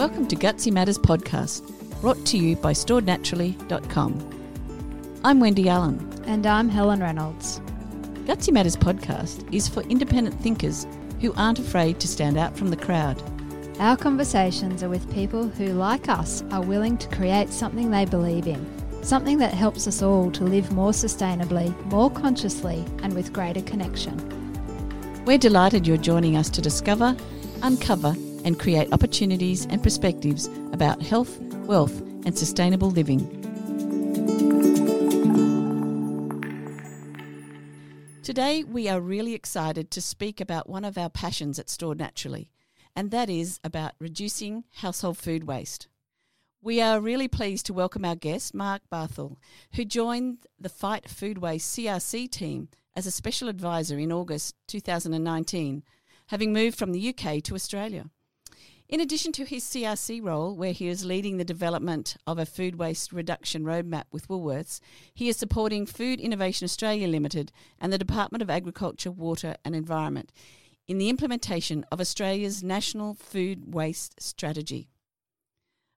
Welcome to Gutsy Matters podcast, brought to you by storednaturally.com. I'm Wendy Allen. And I'm Helen Reynolds. Gutsy Matters podcast is for independent thinkers who aren't afraid to stand out from the crowd. Our conversations are with people who, like us, are willing to create something they believe in, something that helps us all to live more sustainably, more consciously, and with greater connection. We're delighted you're joining us to discover, uncover, and create opportunities and perspectives about health, wealth, and sustainable living. Today, we are really excited to speak about one of our passions at Stored Naturally, and that is about reducing household food waste. We are really pleased to welcome our guest, Mark Barthel, who joined the Fight Food Waste CRC team as a special advisor in August 2019, having moved from the UK to Australia. In addition to his CRC role, where he is leading the development of a food waste reduction roadmap with Woolworths, he is supporting Food Innovation Australia Limited and the Department of Agriculture, Water and Environment in the implementation of Australia's National Food Waste Strategy.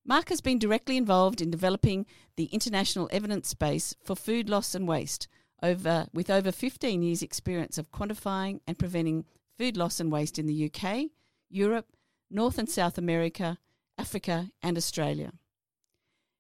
Mark has been directly involved in developing the international evidence base for food loss and waste, over, with over 15 years' experience of quantifying and preventing food loss and waste in the UK, Europe, North and South America, Africa, and Australia.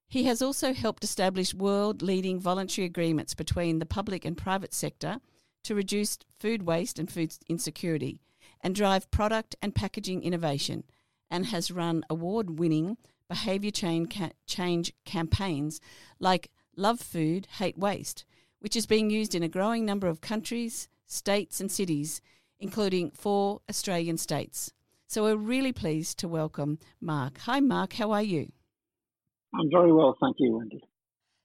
He has also helped establish world leading voluntary agreements between the public and private sector to reduce food waste and food insecurity and drive product and packaging innovation, and has run award winning behaviour change campaigns like Love Food, Hate Waste, which is being used in a growing number of countries, states, and cities, including four Australian states. So we're really pleased to welcome Mark. Hi, Mark. How are you? I'm very well, thank you, Wendy.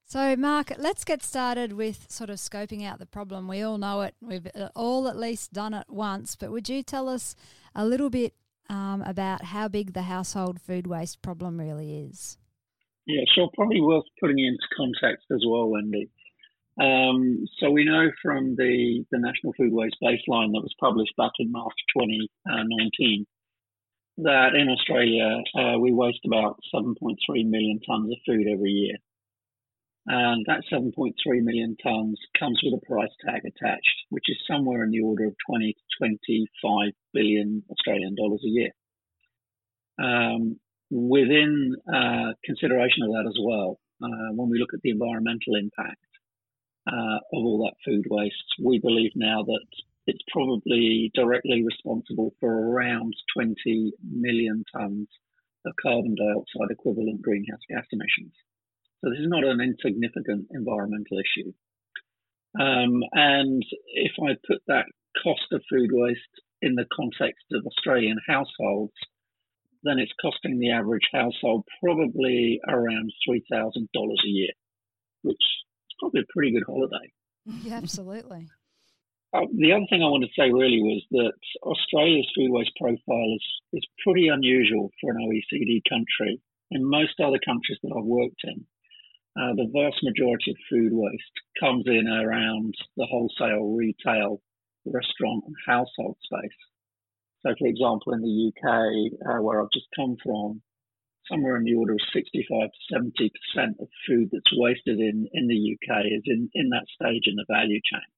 So, Mark, let's get started with sort of scoping out the problem. We all know it. We've uh, all at least done it once, but would you tell us a little bit um, about how big the household food waste problem really is? Yeah, sure. Probably worth putting into context as well, Wendy. Um, so we know from the, the National Food Waste Baseline that was published back in March 2019 that in Australia uh, we waste about 7.3 million tonnes of food every year. And that 7.3 million tonnes comes with a price tag attached, which is somewhere in the order of 20 to 25 billion Australian dollars a year. Um, within uh, consideration of that as well, uh, when we look at the environmental impact uh, of all that food waste, we believe now that it's probably directly responsible for around 20 million tonnes of carbon dioxide equivalent greenhouse gas emissions. So this is not an insignificant environmental issue. Um, and if I put that cost of food waste in the context of Australian households, then it's costing the average household probably around $3,000 a year, which is probably a pretty good holiday. Yeah, absolutely. Uh, the other thing I wanted to say really was that Australia's food waste profile is, is pretty unusual for an OECD country. In most other countries that I've worked in, uh, the vast majority of food waste comes in around the wholesale, retail, restaurant, and household space. So, for example, in the UK, uh, where I've just come from, somewhere in the order of 65 to 70% of food that's wasted in, in the UK is in, in that stage in the value chain.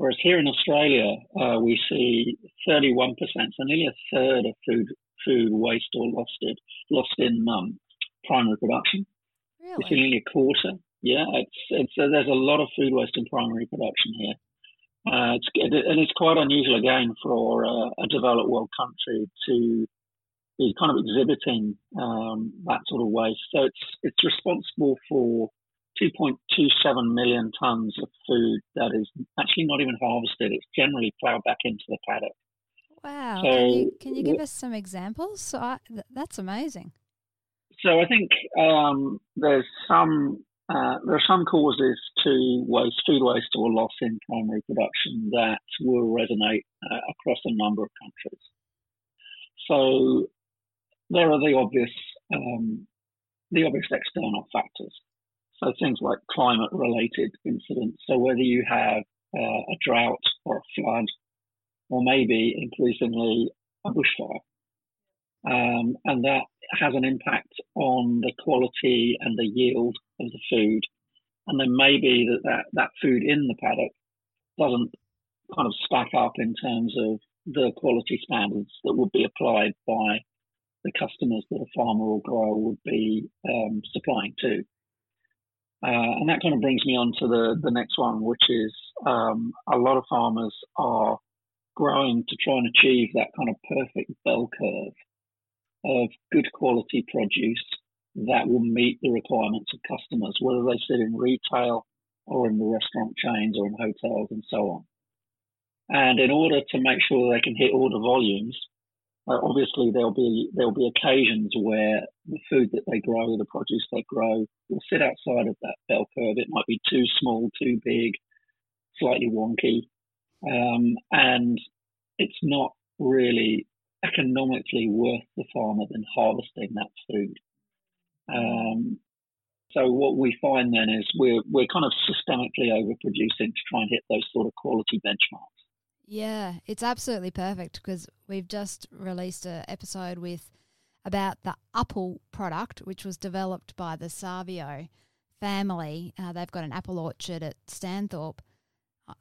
Whereas here in Australia, uh, we see 31%, so nearly a third of food food waste or lost it, lost in um, primary production. Really? It's nearly a quarter. Yeah, it's, it's uh, there's a lot of food waste in primary production here. Uh, it's, and it's quite unusual again for uh, a developed world country to be kind of exhibiting um, that sort of waste. So it's it's responsible for 2.27 million tons of food that is actually not even harvested. It's generally ploughed back into the paddock. Wow. So, can, you, can you give us some examples? So I, that's amazing. So I think um, there's some uh, there are some causes to waste, food waste or loss in primary production that will resonate uh, across a number of countries. So there are the obvious um, the obvious external factors. So things like climate related incidents. So whether you have uh, a drought or a flood, or maybe increasingly a bushfire. um, and that has an impact on the quality and the yield of the food. And then maybe that, that, that food in the paddock doesn't kind of stack up in terms of the quality standards that would be applied by the customers that a farmer or grower would be um, supplying to. Uh, and that kind of brings me on to the, the next one, which is um, a lot of farmers are growing to try and achieve that kind of perfect bell curve of good quality produce that will meet the requirements of customers, whether they sit in retail or in the restaurant chains or in hotels and so on. And in order to make sure they can hit all the volumes, uh, obviously there'll be there'll be occasions where the food that they grow, the produce they grow, will sit outside of that bell curve. It might be too small, too big, slightly wonky, um, and it's not really economically worth the farmer than harvesting that food. Um, so what we find then is we're we're kind of systemically overproducing to try and hit those sort of quality benchmarks. Yeah, it's absolutely perfect because we've just released an episode with about the apple product, which was developed by the Savio family. Uh, they've got an apple orchard at Stanthorpe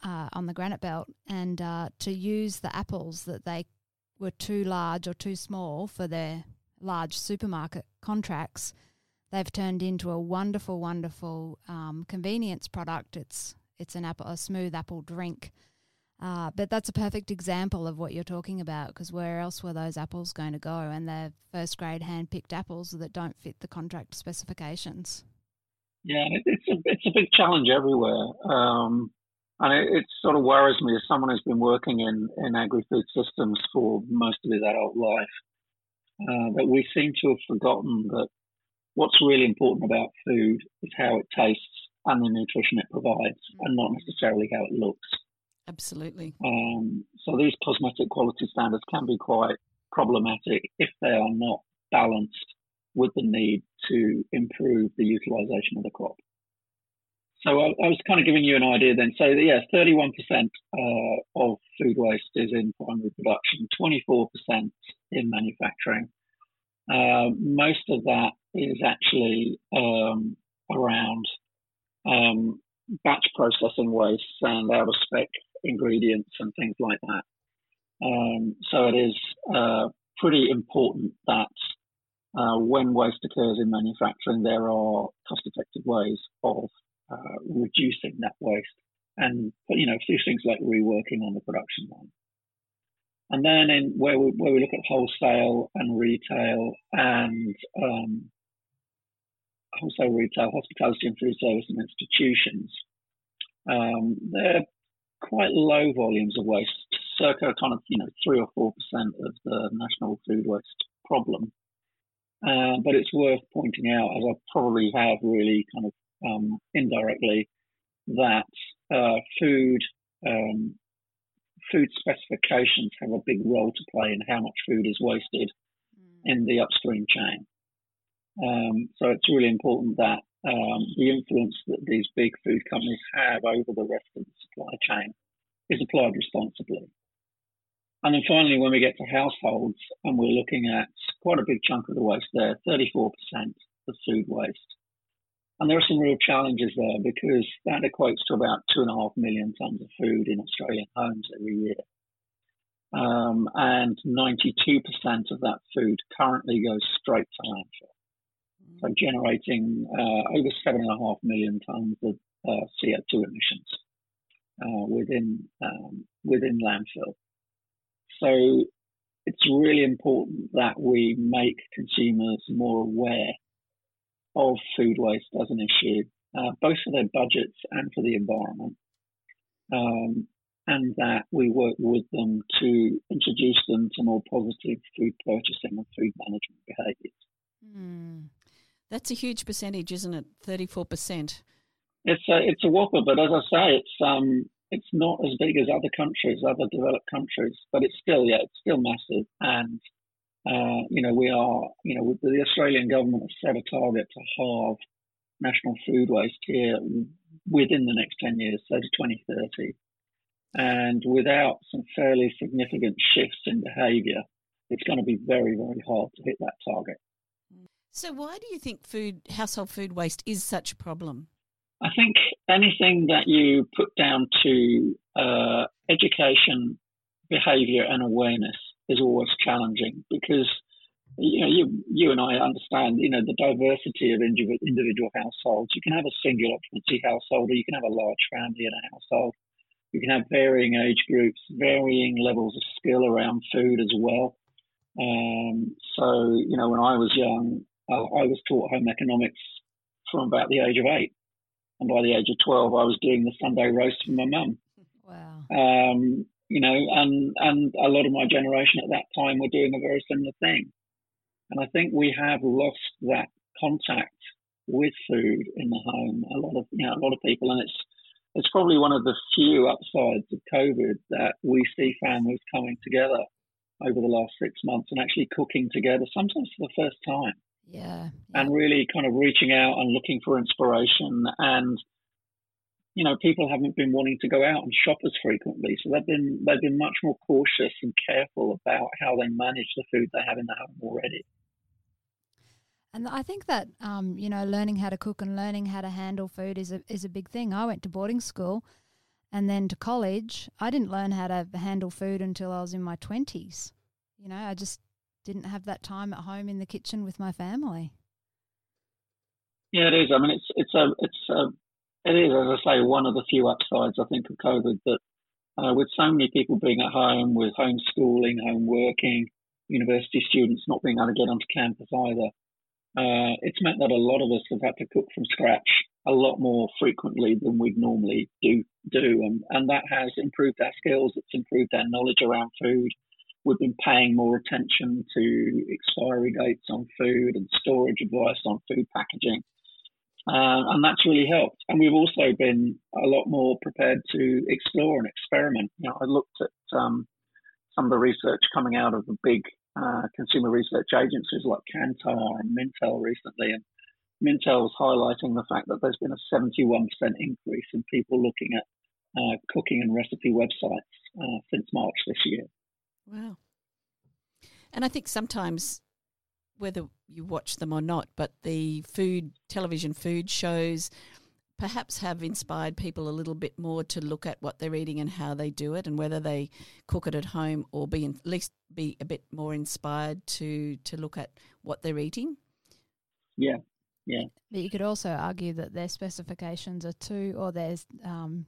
uh, on the Granite Belt, and uh, to use the apples that they were too large or too small for their large supermarket contracts, they've turned into a wonderful, wonderful um, convenience product. It's it's an apple, a smooth apple drink uh, but that's a perfect example of what you're talking about because where else were those apples going to go? And they're first grade hand picked apples that don't fit the contract specifications. Yeah, it's a, it's a big challenge everywhere. Um, and it, it, sort of worries me as someone who's been working in, in agri food systems for most of his adult life uh, that we seem to have forgotten that what's really important about food is how it tastes and the nutrition it provides, mm-hmm. and not necessarily how it looks. Absolutely. Um, so these cosmetic quality standards can be quite problematic if they are not balanced with the need to improve the utilization of the crop. So I, I was kind of giving you an idea then. So yes, 31% uh, of food waste is in primary production, 24% in manufacturing. Uh, most of that is actually um, around um, batch processing waste and out of spec ingredients and things like that. Um, so it is uh, pretty important that uh, when waste occurs in manufacturing, there are cost-effective ways of uh, reducing that waste, and you know through things like reworking on the production line. And then in where we, where we look at wholesale and retail and um, wholesale, retail, hospitality and food service and institutions, um, they're quite low volumes of waste, circa kind of, you know, three or four percent of the national food waste problem. Uh, but it's worth pointing out, as I probably have really kind of um, indirectly, that uh, food um, food specifications have a big role to play in how much food is wasted mm. in the upstream chain. Um, so it's really important that um, the influence that these big food companies have over the rest of the supply chain is applied responsibly. And then finally, when we get to households, and we're looking at quite a big chunk of the waste there, 34% of food waste. And there are some real challenges there because that equates to about two and a half million tonnes of food in Australian homes every year. Um, and 92% of that food currently goes straight to landfill so generating uh, over seven and a half million tons of uh, CO2 emissions uh, within um, within landfill. So it's really important that we make consumers more aware of food waste as an issue, uh, both for their budgets and for the environment. Um, and that we work with them to introduce them to more positive food purchasing and food management behaviours. Mm. That's a huge percentage, isn't it? Thirty-four percent. It's a it's a whopper, but as I say, it's um it's not as big as other countries, other developed countries, but it's still yeah, it's still massive. And uh, you know, we are you know the Australian government has set a target to halve national food waste here within the next ten years, so to 2030. And without some fairly significant shifts in behaviour, it's going to be very, very hard to hit that target. So, why do you think food household food waste is such a problem? I think anything that you put down to uh, education, behaviour, and awareness is always challenging because you know you you and I understand you know the diversity of individual households. You can have a single occupancy household, or you can have a large family in a household. You can have varying age groups, varying levels of skill around food as well. Um, so you know when I was young, I was taught home economics from about the age of eight. And by the age of 12, I was doing the Sunday roast for my mum. Wow. Um, you know, and, and a lot of my generation at that time were doing a very similar thing. And I think we have lost that contact with food in the home. A lot of, you know, a lot of people, and it's, it's probably one of the few upsides of COVID that we see families coming together over the last six months and actually cooking together, sometimes for the first time. Yeah, And really kind of reaching out and looking for inspiration. And, you know, people haven't been wanting to go out and shop as frequently. So they've been, they've been much more cautious and careful about how they manage the food they have in the home already. And I think that um, you know, learning how to cook and learning how to handle food is a is a big thing. I went to boarding school, and then to college. I didn't learn how to handle food until I was in my twenties. You know, I just didn't have that time at home in the kitchen with my family. Yeah, it is. I mean, it's it's a it's a it is, as I say, one of the few upsides I think of COVID that uh, with so many people being at home, with homeschooling, home working, university students not being able to get onto campus either, uh, it's meant that a lot of us have had to cook from scratch a lot more frequently than we'd normally do do, and and that has improved our skills. It's improved our knowledge around food we've been paying more attention to expiry dates on food and storage advice on food packaging. Uh, and that's really helped. And we've also been a lot more prepared to explore and experiment. You know, I looked at um, some of the research coming out of the big uh, consumer research agencies like Kantar and Mintel recently, and Mintel was highlighting the fact that there's been a 71% increase in people looking at uh, cooking and recipe websites uh, since March this year. Wow. And I think sometimes, whether you watch them or not, but the food, television food shows perhaps have inspired people a little bit more to look at what they're eating and how they do it and whether they cook it at home or be in, at least be a bit more inspired to to look at what they're eating. Yeah. Yeah. But you could also argue that their specifications are too, or there's um,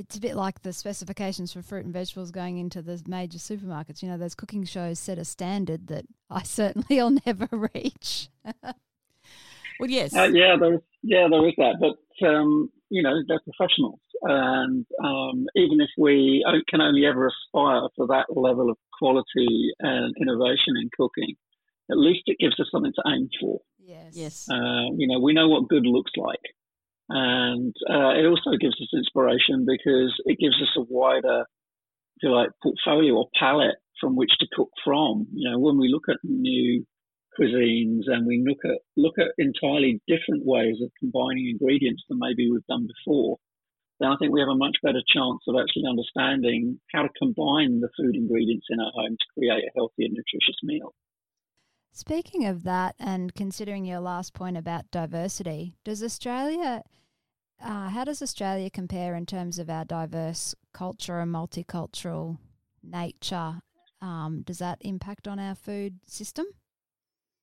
it's a bit like the specifications for fruit and vegetables going into the major supermarkets. You know, those cooking shows set a standard that I certainly will never reach. well, yes, uh, yeah, there, yeah, there is that, but um, you know, they're professionals, and um, even if we can only ever aspire for that level of quality and innovation in cooking, at least it gives us something to aim for. Yes, yes. Uh, you know, we know what good looks like. And uh, it also gives us inspiration because it gives us a wider, if you like, portfolio or palette from which to cook from. You know, when we look at new cuisines and we look at look at entirely different ways of combining ingredients than maybe we've done before, then I think we have a much better chance of actually understanding how to combine the food ingredients in our home to create a healthy and nutritious meal. Speaking of that, and considering your last point about diversity, does Australia uh, how does Australia compare in terms of our diverse culture and multicultural nature? Um, does that impact on our food system?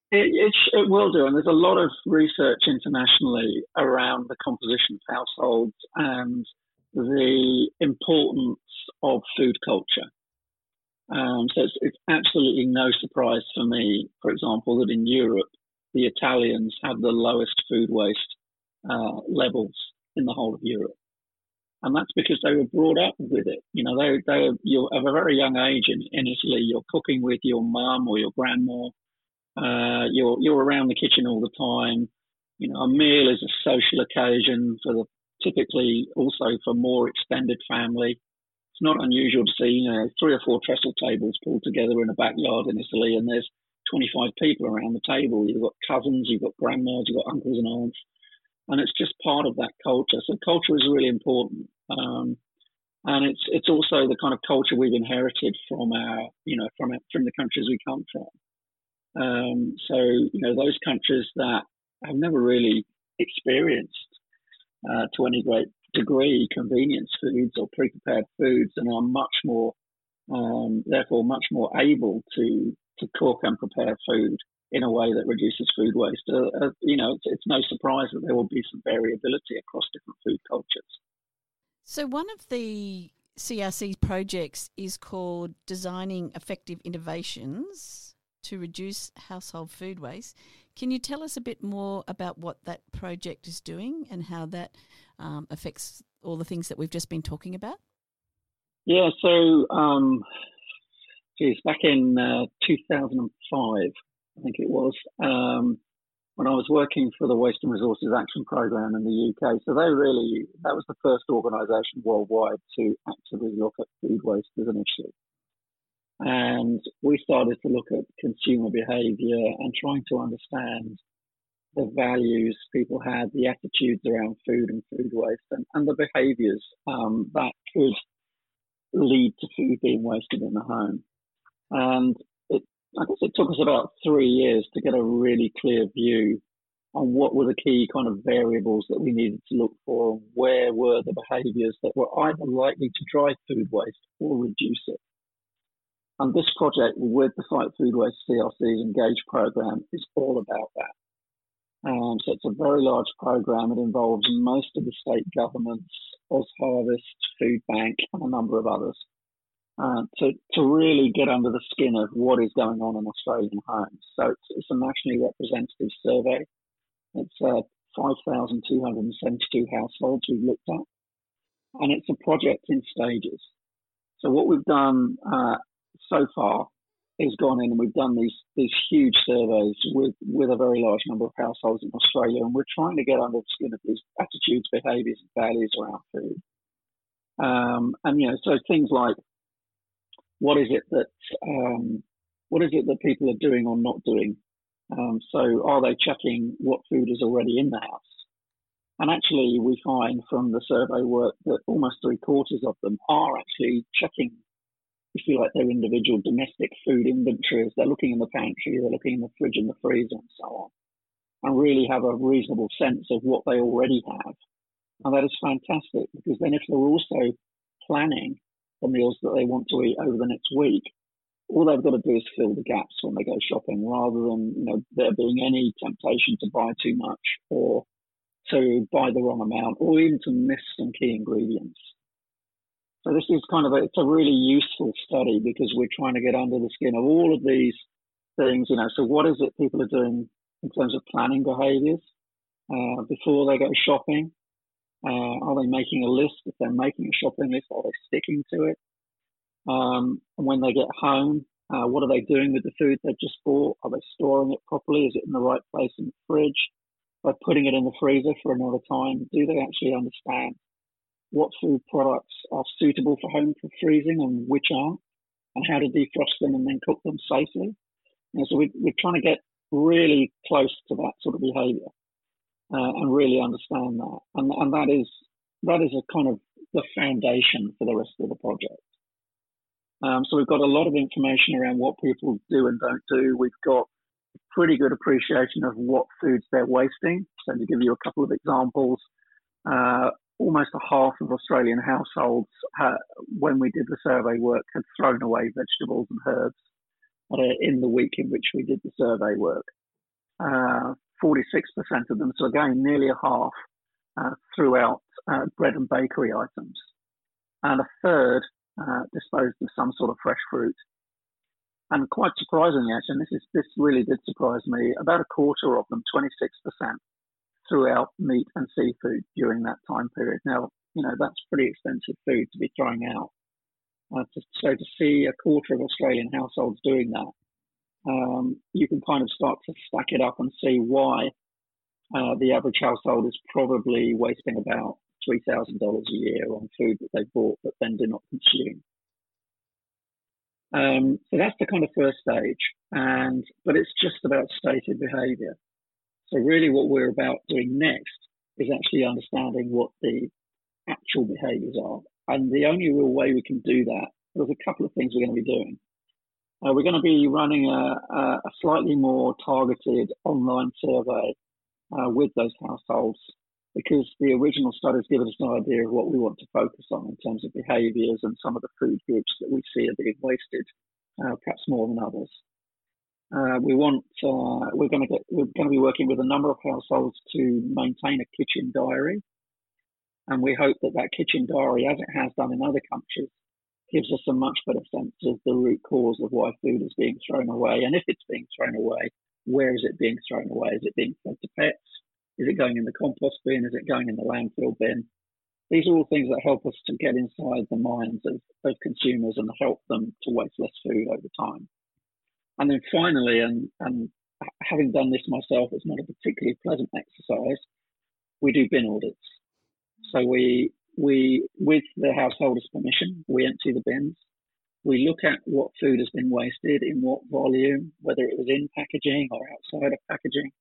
It, it, it, will do, and there's a lot of research internationally around the composition of households and the importance of food culture. Um, so it's, it's, absolutely no surprise for me, for example, that in Europe the Italians have the lowest food waste uh, levels in the whole of Europe. And that's because they were brought up with it. You know, they, they you're at a very young age in, in Italy, you're cooking with your mum or your grandma. Uh, you're, you're around the kitchen all the time. You know, a meal is a social occasion for the, typically also for more extended family. It's not unusual to see, you know, three or four trestle tables pulled together in a backyard in Italy and there's 25 people around the table. You've got cousins, you've got grandmas, you've got uncles and aunts and it's just part of that culture. So culture is really important. Um, and it's it's also the kind of culture we've inherited from our you know from from the countries we come from. Um, so you know those countries that have never really experienced uh, to any great degree convenience foods or pre-prepared foods and are much more um, therefore much more able to to cook and prepare food in a way that reduces food waste. Uh, uh, you know, it's, it's no surprise that there will be some variability across different food cultures. So, one of the CRC's projects is called Designing Effective Innovations to Reduce Household Food Waste. Can you tell us a bit more about what that project is doing and how that um, affects all the things that we've just been talking about? Yeah, so um, geez, back in uh, 2005, I think it was, um, when I was working for the Waste and Resources Action Programme in the UK. So they really, that was the first organisation worldwide to actively look at food waste as an issue. And we started to look at consumer behaviour and trying to understand the values people had, the attitudes around food and food waste, and, and the behaviours um, that could lead to food being wasted in the home. And it, I guess it took us about three years to get a really clear view on what were the key kind of variables that we needed to look for, where were the behaviours that were either likely to drive food waste or reduce it. And this project with the Fight Food Waste CRC's Engage program is all about that. Um, so it's a very large program. It involves most of the state governments, OzHarvest, Food Bank, and a number of others uh, to, to really get under the skin of what is going on in Australian homes. So it's, it's a nationally representative survey. It's uh, 5,272 households we've looked at, and it's a project in stages. So what we've done uh, so far has gone in and we've done these these huge surveys with with a very large number of households in Australia, and we're trying to get under the skin of these attitudes, behaviours, and values around food. Um, and you know, so things like what is it that um, what is it that people are doing or not doing? Um, so are they checking what food is already in the house? And actually, we find from the survey work that almost three quarters of them are actually checking, if you like, their individual domestic food inventories. They're looking in the pantry, they're looking in the fridge and the freezer and so on, and really have a reasonable sense of what they already have. And that is fantastic because then if they're also planning the meals that they want to eat over the next week, all they've got to do is fill the gaps when they go shopping rather than, you know, there being any temptation to buy too much or to buy the wrong amount or even to miss some key ingredients. So this is kind of a, it's a really useful study because we're trying to get under the skin of all of these things, you know, so what is it people are doing in terms of planning behaviors uh, before they go shopping? Uh, are they making a list? If they're making a shopping list, are they sticking to it? Um, when they get home, uh, what are they doing with the food they've just bought? Are they storing it properly? Is it in the right place in the fridge? By putting it in the freezer for another time, do they actually understand what food products are suitable for home for freezing and which aren't, and how to defrost them and then cook them safely? You so we, we're trying to get really close to that sort of behaviour uh, and really understand that. And, and that is that is a kind of the foundation for the rest of the project. Um, so we've got a lot of information around what people do and don't do. We've got pretty good appreciation of what foods they're wasting. So to give you a couple of examples, uh, almost a half of Australian households, uh, when we did the survey work, had thrown away vegetables and herbs uh, in the week in which we did the survey work. Uh, 46% of them, so again, nearly a half, uh, threw out uh, bread and bakery items. And a third uh, disposed of some sort of fresh fruit. And quite surprisingly, actually, and this is this really did surprise me. About a quarter of them, 26%, threw out meat and seafood during that time period. Now, you know that's pretty expensive food to be throwing out. Uh, to, so to see a quarter of Australian households doing that um, you can kind of start to stack it up and see why uh, the average household is probably wasting about $3,000 a year on food that they bought but then do not consume. Um, so that's the kind of first stage, and but it's just about stated behaviour. So really, what we're about doing next is actually understanding what the actual behaviours are And the only real way we can do that, there's a couple of things we're going to be doing. Uh, we're going to be running a, a, slightly more targeted online survey uh, with those households because the original studies give us an idea of what we want to focus on in terms of behaviours and some of the food groups that we see are being wasted, uh, perhaps more than others. Uh, we want uh, we're going to get we're going to be working with a number of households to maintain a kitchen diary, and we hope that that kitchen diary, as it has done in other countries, gives us a much better sense of the root cause of why food is being thrown away, and if it's being thrown away, where is it being thrown away? Is it being fed to pets? Is it going in the compost bin? Is it going in the landfill bin? These are all things that help us to get inside the minds of, of consumers and help them to waste less food over time. And then finally, and, and having done this myself, it's not a particularly pleasant exercise. We do bin audits. So we we with the householder's permission, we empty the bins. We look at what food has been wasted, in what volume, whether it was in packaging or outside of packaging.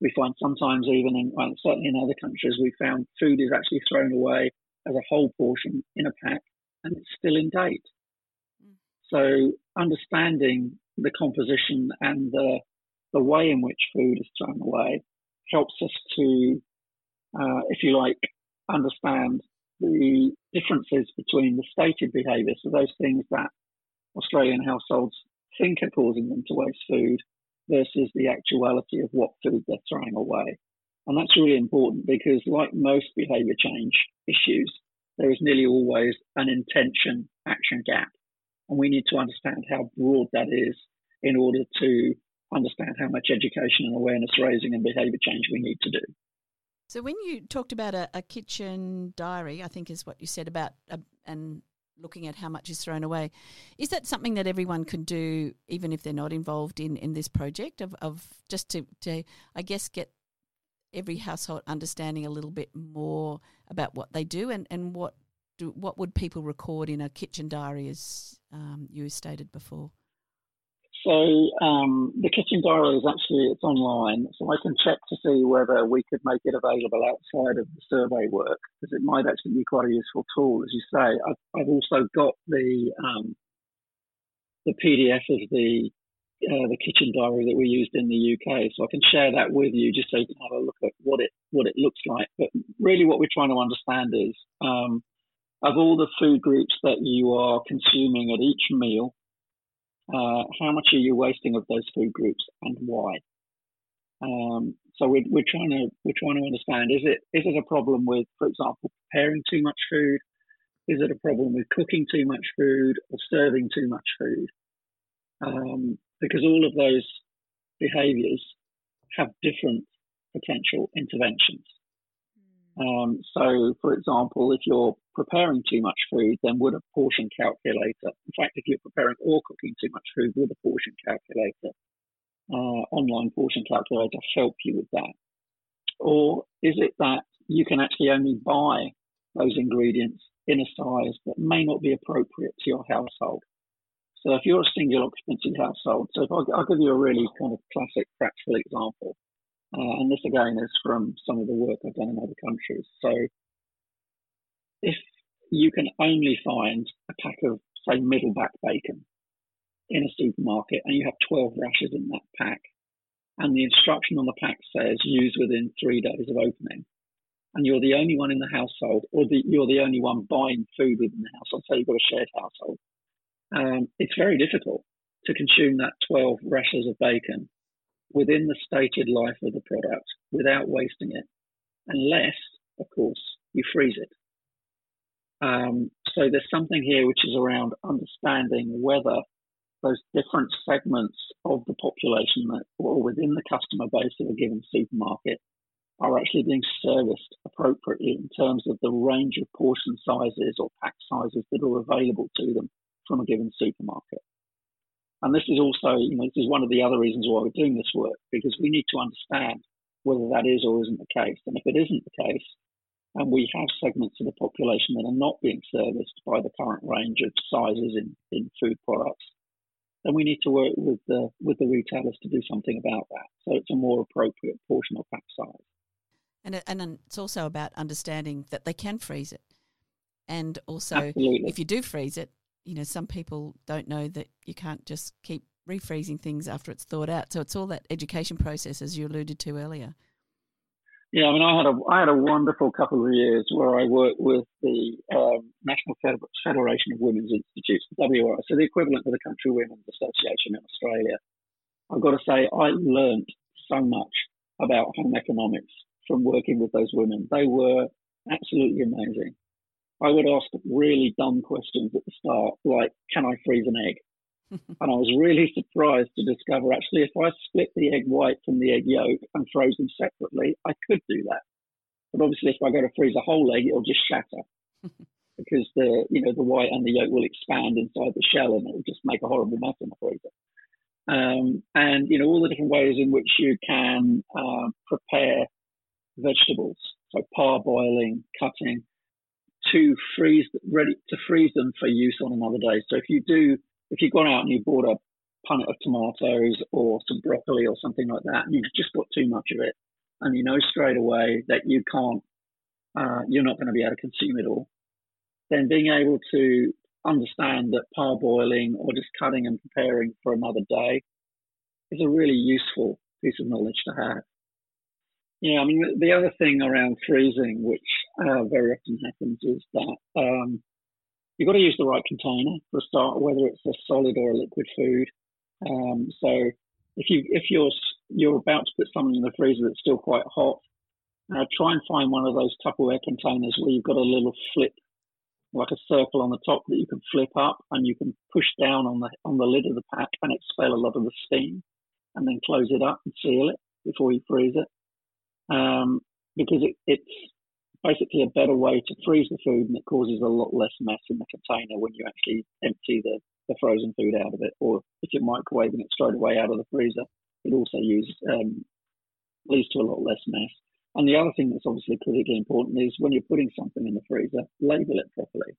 We find sometimes even in, well, certainly in other countries, we found food is actually thrown away as a whole portion in a pack and it's still in date. Mm. So understanding the composition and the, the way in which food is thrown away helps us to, uh, if you like, understand the differences between the stated behaviours, so those things that Australian households think are causing them to waste food versus the actuality of what food they're throwing away. And that's really important because, like most behavior change issues, there is nearly always an intention action gap. And we need to understand how broad that is in order to understand how much education and awareness raising and behavior change we need to do. So, when you talked about a, a kitchen diary, I think is what you said about a, and looking at how much is thrown away. Is that something that everyone can do, even if they're not involved in, in this project, of, of just to, to, I guess, get every household understanding a little bit more about what they do and, and what do, what would people record in a kitchen diary, as um, you stated before? So um, the kitchen diary is actually it's online, so I can check to see whether we could make it available outside of the survey work because it might actually be quite a useful tool, as you say. I've, I've also got the um, the PDF of the uh, the kitchen diary that we used in the UK, so I can share that with you just so you can have a look at what it what it looks like. But really, what we're trying to understand is um, of all the food groups that you are consuming at each meal uh, how much are you wasting of those food groups and why? Um, so we're, we're trying to we're trying to understand is it is it a problem with, for example, preparing too much food? Is it a problem with cooking too much food or serving too much food? Um, because all of those behaviours have different potential interventions. Um, so, for example, if you're preparing too much food, then would a portion calculator, in fact, if you're preparing or cooking too much food, would a portion calculator, uh, online portion calculator help you with that? Or is it that you can actually only buy those ingredients in a size that may not be appropriate to your household? So if you're a single occupancy household, so if I'll, I'll give you a really kind of classic practical example. Uh, and this again is from some of the work I've done in other countries. So if you can only find a pack of, say, middleback bacon in a supermarket and you have 12 rashers in that pack, and the instruction on the pack says use within three days of opening, and you're the only one in the household, or the, you're the only one buying food within the household, say you've got a shared household, um, it's very difficult to consume that 12 rashers of bacon within the stated life of the product without wasting it, unless, of course, you freeze it. Um, so there's something here which is around understanding whether those different segments of the population that, or within the customer base of a given supermarket are actually being serviced appropriately in terms of the range of portion sizes or pack sizes that are available to them from a given supermarket. And this is also, you know, this is one of the other reasons why we're doing this work, because we need to understand whether that is or isn't the case. And if it isn't the case, and we have segments of the population that are not being serviced by the current range of sizes in, in food products, then we need to work with the with the retailers to do something about that. So it's a more appropriate portion of pack size. And and it's also about understanding that they can freeze it. And also, Absolutely. if you do freeze it, you know, some people don't know that you can't just keep refreezing things after it's thawed out. So it's all that education process, as you alluded to earlier. Yeah, I mean, I had a I had a wonderful couple of years where I worked with the um, National Federation of Women's Institutes, the WRI, so the equivalent of the Country Women's Association in Australia. I've got to say, I learned so much about home economics from working with those women. They were absolutely amazing. I would ask really dumb questions at the start, like, "Can I freeze an egg?" And I was really surprised to discover actually if I split the egg white from the egg yolk and froze them separately, I could do that. But obviously, if I go to freeze a whole egg, it'll just shatter because the you know the white and the yolk will expand inside the shell and it'll just make a horrible mess in the freezer. Um, and you know all the different ways in which you can uh, prepare vegetables, so parboiling, cutting, to freeze ready to freeze them for use on another day. So if you do, if you've gone out and you bought a punnet of tomatoes or some broccoli or something like that, and you've just got too much of it, and you know straight away that you can't, uh, you're not going to be able to consume it all, then being able to understand that parboiling or just cutting and preparing for another day is a really useful piece of knowledge to have. Yeah, I mean, the other thing around freezing, which uh, very often happens, is that um, you've got to use the right container for a start, whether it's a solid or a liquid food. Um, so if you if you're you're about to put something in the freezer that's still quite hot, uh, try and find one of those Tupperware containers where you've got a little flip, like a circle on the top that you can flip up, and you can push down on the on the lid of the pack and expel a lot of the steam, and then close it up and seal it before you freeze it um, because it, it's basically a better way to freeze the food and it causes a lot less mess in the container when you actually empty the, the frozen food out of it. Or if you're microwaving it straight away out of the freezer, it also uses, um, leads to a lot less mess. And the other thing that's obviously critically important is when you're putting something in the freezer, label it properly.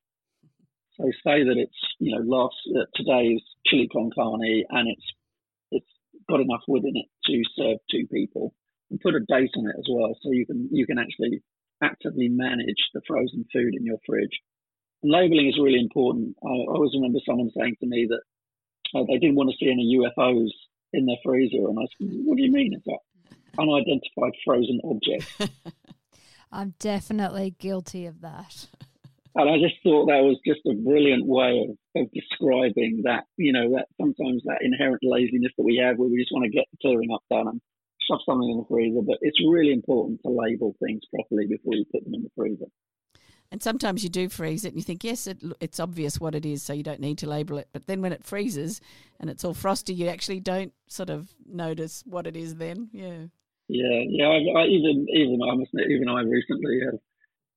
So say that it's, you know, last uh, today's chili con carne and it's it's got enough within it to serve two people and put a date on it as well, so you can you can actually actively manage the frozen food in your fridge. And labeling is really important. I always remember someone saying to me that uh, they didn't want to see any UFOs in their freezer, and I said, "What do you mean? It's that unidentified frozen object." I'm definitely guilty of that. And I just thought that was just a brilliant way of, of describing that, you know, that sometimes that inherent laziness that we have where we just want to get the clearing up done and shove something in the freezer, but it's really important to label things properly before you put them in the freezer. And sometimes you do freeze it and you think, yes, it, it's obvious what it is, so you don't need to label it. But then when it freezes and it's all frosty, you actually don't sort of notice what it is then. Yeah. Yeah, yeah. I, I even even I must admit, even I recently uh,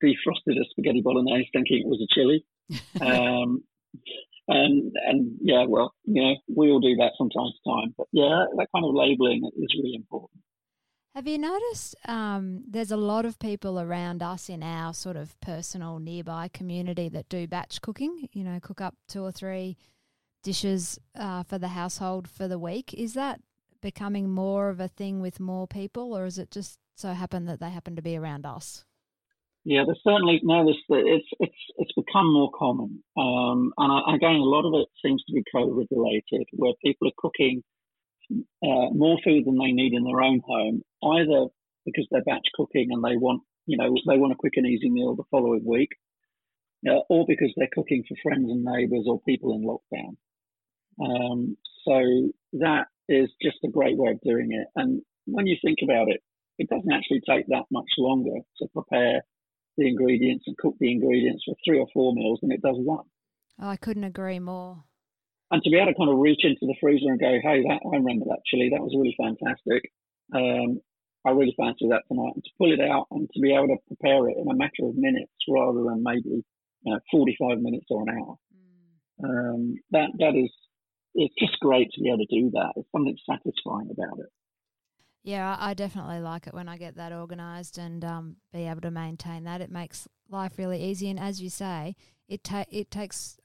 defrosted a spaghetti bolognese thinking it was a chili. um, and and yeah, well, you know, we all do that from time to time. But yeah, that kind of labeling is really important. Have you noticed um, there's a lot of people around us in our sort of personal nearby community that do batch cooking? You know, cook up two or three dishes uh, for the household for the week. Is that becoming more of a thing with more people, or is it just so happen that they happen to be around us? Yeah, there's certainly no. There's, it's it's it's become more common, um, and I, again, a lot of it seems to be COVID related, where people are cooking uh, more food than they need in their own home, either because they're batch cooking and they want you know they want a quick and easy meal the following week, uh, or because they're cooking for friends and neighbours or people in lockdown. Um, so that is just a great way of doing it, and when you think about it, it doesn't actually take that much longer to prepare the ingredients and cook the ingredients for three or four meals than it does one. Oh, I couldn't agree more. And to be able to kind of reach into the freezer and go, hey, that I remember that chili, that was really fantastic. Um, I really fancy that tonight. And to pull it out and to be able to prepare it in a matter of minutes rather than maybe you know, 45 minutes or an hour. Mm. Um, that that is, it's just great to be able to do that. It's something satisfying about it. Yeah, I definitely like it when I get that organised and um, be able to maintain that. It makes life really easy, and as you say, it ta- it takes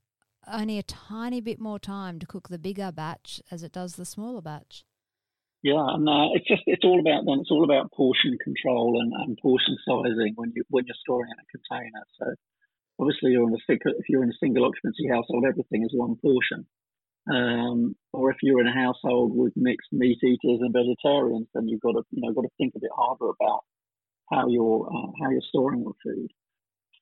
only a tiny bit more time to cook the bigger batch as it does the smaller batch. Yeah, and uh, it's just it's all about then it's all about portion control and, and portion sizing when you when you're storing in a container. So obviously you're in a if you're in a single occupancy household, everything is one portion. Um, or if you're in a household with mixed meat eaters and vegetarians, then you've got to you know got to think a bit harder about how you're uh, how you're storing your food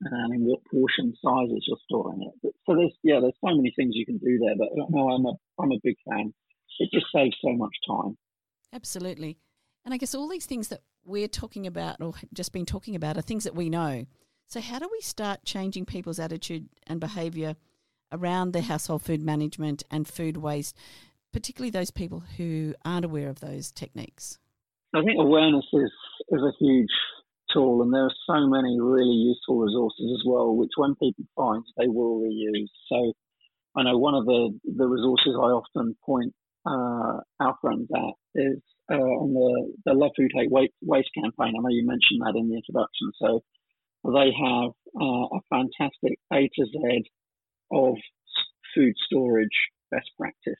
Um, and in what portion sizes you're storing it. So there's yeah, there's so many things you can do there. But no, I'm a I'm a big fan. It just saves so much time. Absolutely, and I guess all these things that we're talking about or just been talking about are things that we know. So how do we start changing people's attitude and behaviour around their household food management and food waste, particularly those people who aren't aware of those techniques? I think awareness is is a huge tool, and there are so many really useful resources as well, which when people find, they will reuse. So I know one of the, the resources I often point uh, our friends at is uh, on the, the Love Food Hate Waste, campaign. I know you mentioned that in the introduction. So they have uh, a fantastic A to Z of food storage best practice.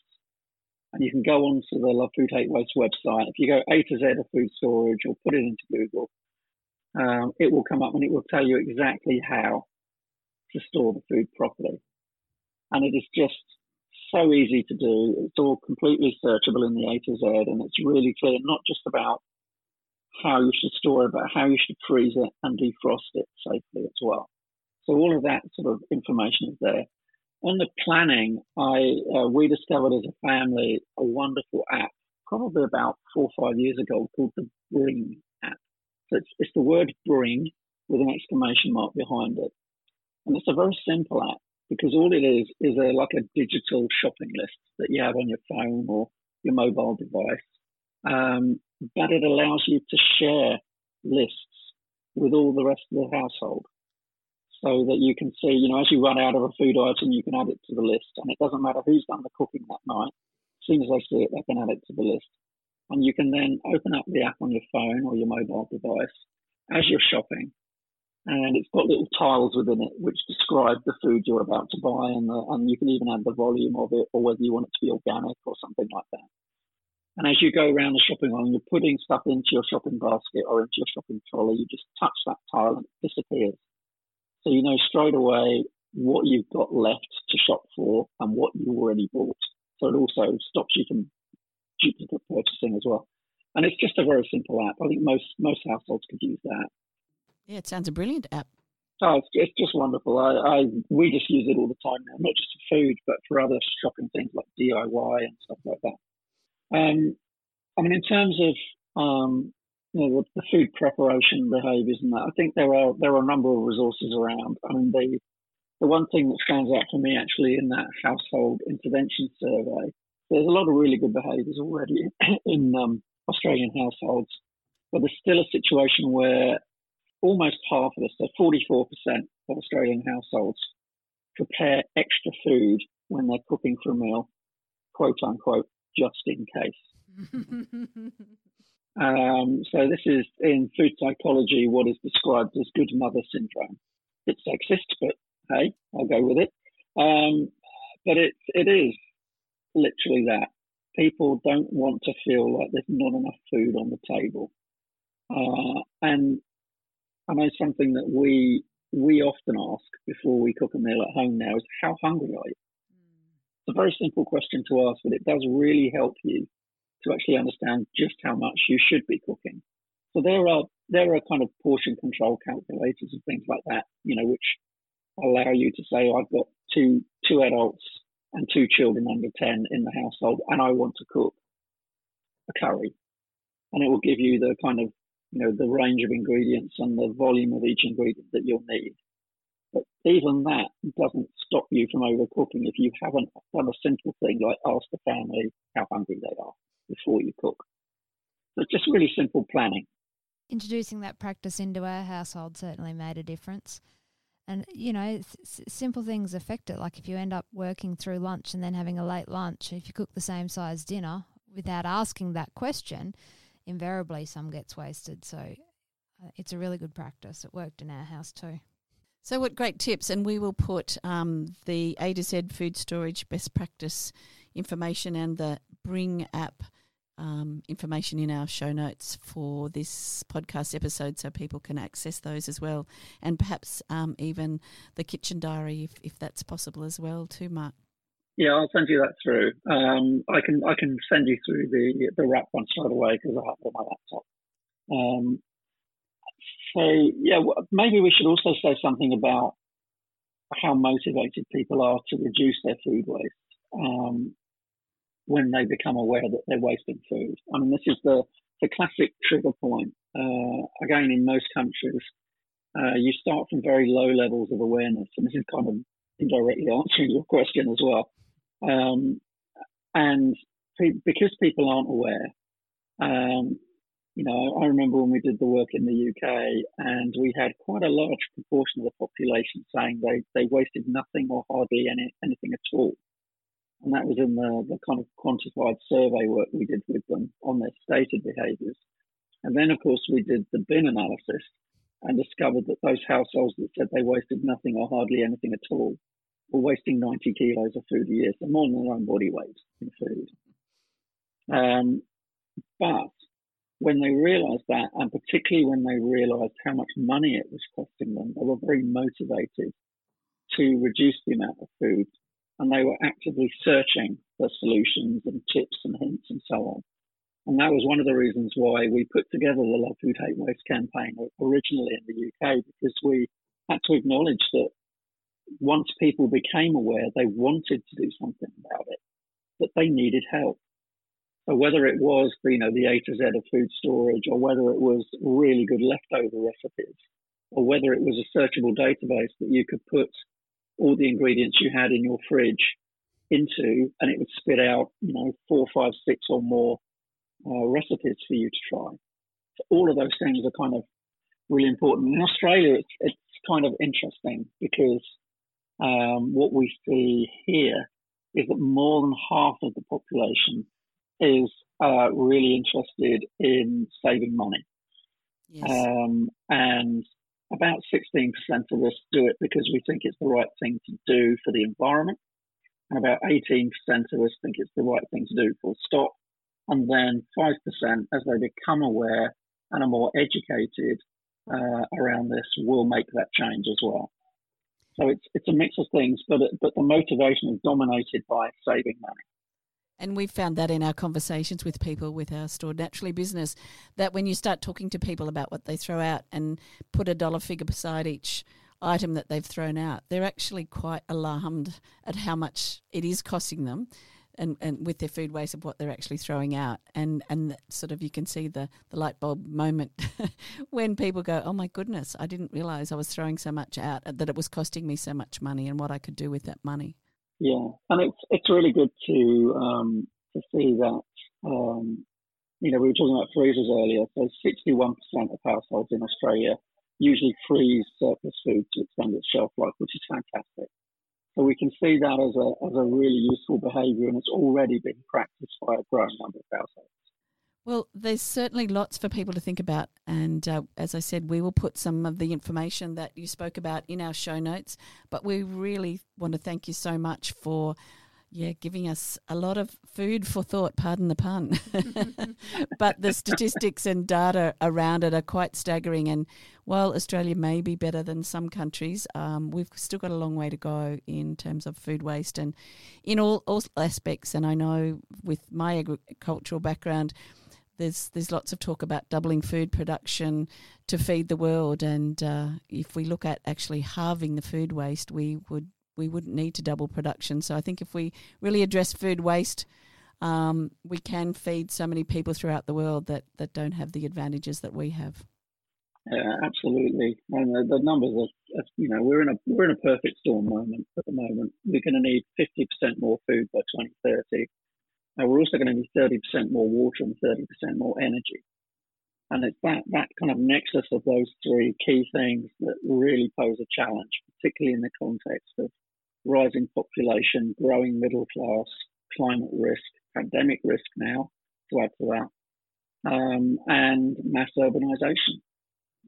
And you can go onto the Love Food Hate Waste website. If you go A to Z of food storage or put it into Google, um, it will come up and it will tell you exactly how to store the food properly. And it is just so easy to do. It's all completely searchable in the A to Z, and it's really clear not just about how you should store it, but how you should freeze it and defrost it safely as well. So all of that sort of information is there. On the planning, I uh, we discovered as a family a wonderful app, probably about four or five years ago, called the Bring. So it's, it's the word Bring with an exclamation mark behind it, and it's a very simple app because all it is is a, like a digital shopping list that you have on your phone or your mobile device. Um, but it allows you to share lists with all the rest of the household so that you can see, you know, as you run out of a food item, you can add it to the list. And it doesn't matter who's done the cooking that night. As soon as they see it, they can add it to the list. And you can then open up the app on your phone or your mobile device as you're shopping and it's got little tiles within it which describe the food you're about to buy, and, the, and you can even add the volume of it or whether you want it to be organic or something like that. And as you go around the shopping aisle, you're putting stuff into your shopping basket or into your shopping trolley, you just touch that tile and it disappears. So you know straight away what you've got left to shop for and what you already bought. So it also stops you from duplicate purchasing as well. And it's just a very simple app. I think most most households could use that. Yeah, it sounds a brilliant app. Oh, it's, it's just wonderful. I, I we just use it all the time now, not just for food, but for other shopping things like DIY and stuff like that. Um, I mean, in terms of um, you know, the, the food preparation behaviours and that, I think there are there are a number of resources around. I mean, the the one thing that stands out for me actually in that household intervention survey, there's a lot of really good behaviours already in um, Australian households, but there's still a situation where almost half of us, so 44% of Australian households, prepare extra food when they're cooking for a meal, quote unquote, just in case. um, so this is in food psychology what is described as good mother syndrome. It's sexist, but hey, I'll go with it. Um, but it it is. People don't want to feel like there's not enough food on the table. Uh, and I know something that we we often ask before we cook a meal at home now is how hungry are you? It's a very simple question to ask, but it does really help you to actually understand just how much you should be cooking. So there are there are kind of portion control calculators and things like that, you know, which allow you to say I've got two two adults and two children under ten in the household, and I want to cook a curry, and it will give you the kind of you know, the range of ingredients and the volume of each ingredient that you'll need. But even that doesn't stop you from overcooking if you haven't done a simple thing like ask the family how hungry they are before you cook. So it's just really simple planning. Introducing that practice into our household certainly made a difference. And, you know, s- simple things affect it. Like if you end up working through lunch and then having a late lunch, if you cook the same size dinner without asking that question, invariably some gets wasted. So uh, it's a really good practice. It worked in our house too. So, what great tips! And we will put um, the A to Z food storage best practice information and the Bring app um, information in our show notes for this podcast episode so people can access those as well. And perhaps um, even the kitchen diary if, if that's possible as well, too, Mark. Yeah, I'll send you that through. Um, I can I can send you through the the WRAP one straight away because I have it on my laptop. Um, so yeah, maybe we should also say something about how motivated people are to reduce their food waste um, when they become aware that they're wasting food. I mean, this is the the classic trigger point. Uh, again, in most countries, uh, you start from very low levels of awareness, and this is kind of indirectly answering your question as well. Um, and pe- because people aren't aware, um, you know, I remember when we did the work in the UK, and we had quite a large proportion of the population saying they, they wasted nothing or hardly any, anything at all. And that was in the, the kind of quantified survey work we did with them on their stated behaviours. And then, of course, we did the bin analysis and discovered that those households that said they wasted nothing or hardly anything at all were wasting 90 kilos of food a year, so more than their own body weight in food. Um, but when they realised that, and particularly when they realised how much money it was costing them, they were very motivated to reduce the amount of food, and they were actively searching for solutions and tips and hints and so on. And that was one of the reasons why we put together the Love Food Hate Waste campaign originally in the UK, because we had to acknowledge that once people became aware, they wanted to do something about it, but they needed help. So whether it was, you know, the A to Z of food storage, or whether it was really good leftover recipes, or whether it was a searchable database that you could put all the ingredients you had in your fridge into, and it would spit out, you know, four, five, six, or more uh, recipes for you to try. So all of those things are kind of really important. In Australia, it's, it's kind of interesting because um, what we see here is that more than half of the population is uh, really interested in saving money. Yes. Um, and about 16% of us do it because we think it's the right thing to do for the environment. And about 18% of us think it's the right thing to do for stop. And then 5% as they become aware and are more educated uh, around this will make that change as well. So it's it's a mix of things, but but the motivation is dominated by saving money. And we've found that in our conversations with people with our Stored Naturally business, that when you start talking to people about what they throw out and put a dollar figure beside each item that they've thrown out, they're actually quite alarmed at how much it is costing them and, and with their food waste of what they're actually throwing out. And and sort of you can see the, the light bulb moment when people go, Oh my goodness, I didn't realise I was throwing so much out that it was costing me so much money and what I could do with that money. Yeah. And it's it's really good to um, to see that um, you know, we were talking about freezers earlier. So 61% of households in Australia usually freeze surplus food to extend its shelf life, which is fantastic. So we can see that as a, as a really useful behaviour and it's already been practiced by a growing number of households. Well, there's certainly lots for people to think about. And uh, as I said, we will put some of the information that you spoke about in our show notes. But we really want to thank you so much for yeah, giving us a lot of food for thought, pardon the pun. but the statistics and data around it are quite staggering. And while Australia may be better than some countries, um, we've still got a long way to go in terms of food waste and in all, all aspects. And I know with my agricultural background, there's there's lots of talk about doubling food production to feed the world, and uh, if we look at actually halving the food waste, we would we wouldn't need to double production. So I think if we really address food waste, um, we can feed so many people throughout the world that, that don't have the advantages that we have. Yeah, absolutely. And the, the numbers are, you know, we're in a we're in a perfect storm moment at the moment. We're going to need 50% more food by 2030. And we're also going to need 30% more water and 30% more energy. And it's that, that kind of nexus of those three key things that really pose a challenge, particularly in the context of rising population, growing middle class, climate risk, pandemic risk now, to add to that, um, and mass urbanization.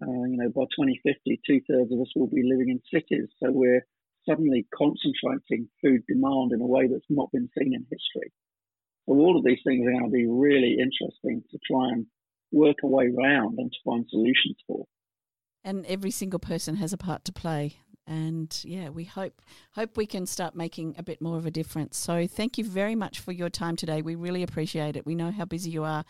Uh, you know, by 2050, two thirds of us will be living in cities. So we're suddenly concentrating food demand in a way that's not been seen in history. So all of these things are going to be really interesting to try and work a way around and to find solutions for. And every single person has a part to play. And yeah, we hope hope we can start making a bit more of a difference. So thank you very much for your time today. We really appreciate it. We know how busy you are,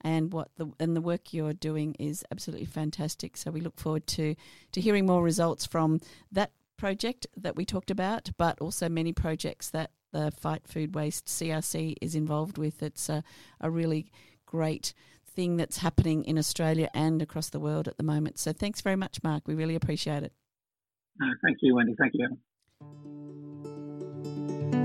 and what the and the work you're doing is absolutely fantastic. So we look forward to to hearing more results from that project that we talked about, but also many projects that the Fight Food Waste CRC is involved with. It's a, a really great thing that's happening in Australia and across the world at the moment. So thanks very much, Mark. We really appreciate it. thank you, Wendy. Thank you.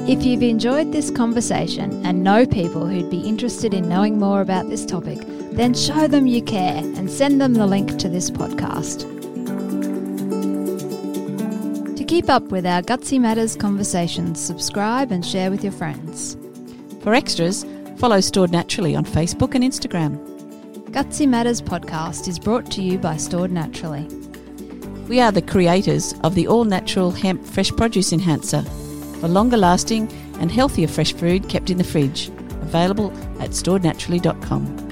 If you've enjoyed this conversation and know people who'd be interested in knowing more about this topic, then show them you care and send them the link to this podcast. To keep up with our Gutsy Matters conversations, subscribe and share with your friends. For extras, follow Stored Naturally on Facebook and Instagram. Gutsy Matters podcast is brought to you by Stored Naturally. We are the creators of the all natural hemp fresh produce enhancer for longer lasting and healthier fresh food kept in the fridge. Available at storednaturally.com.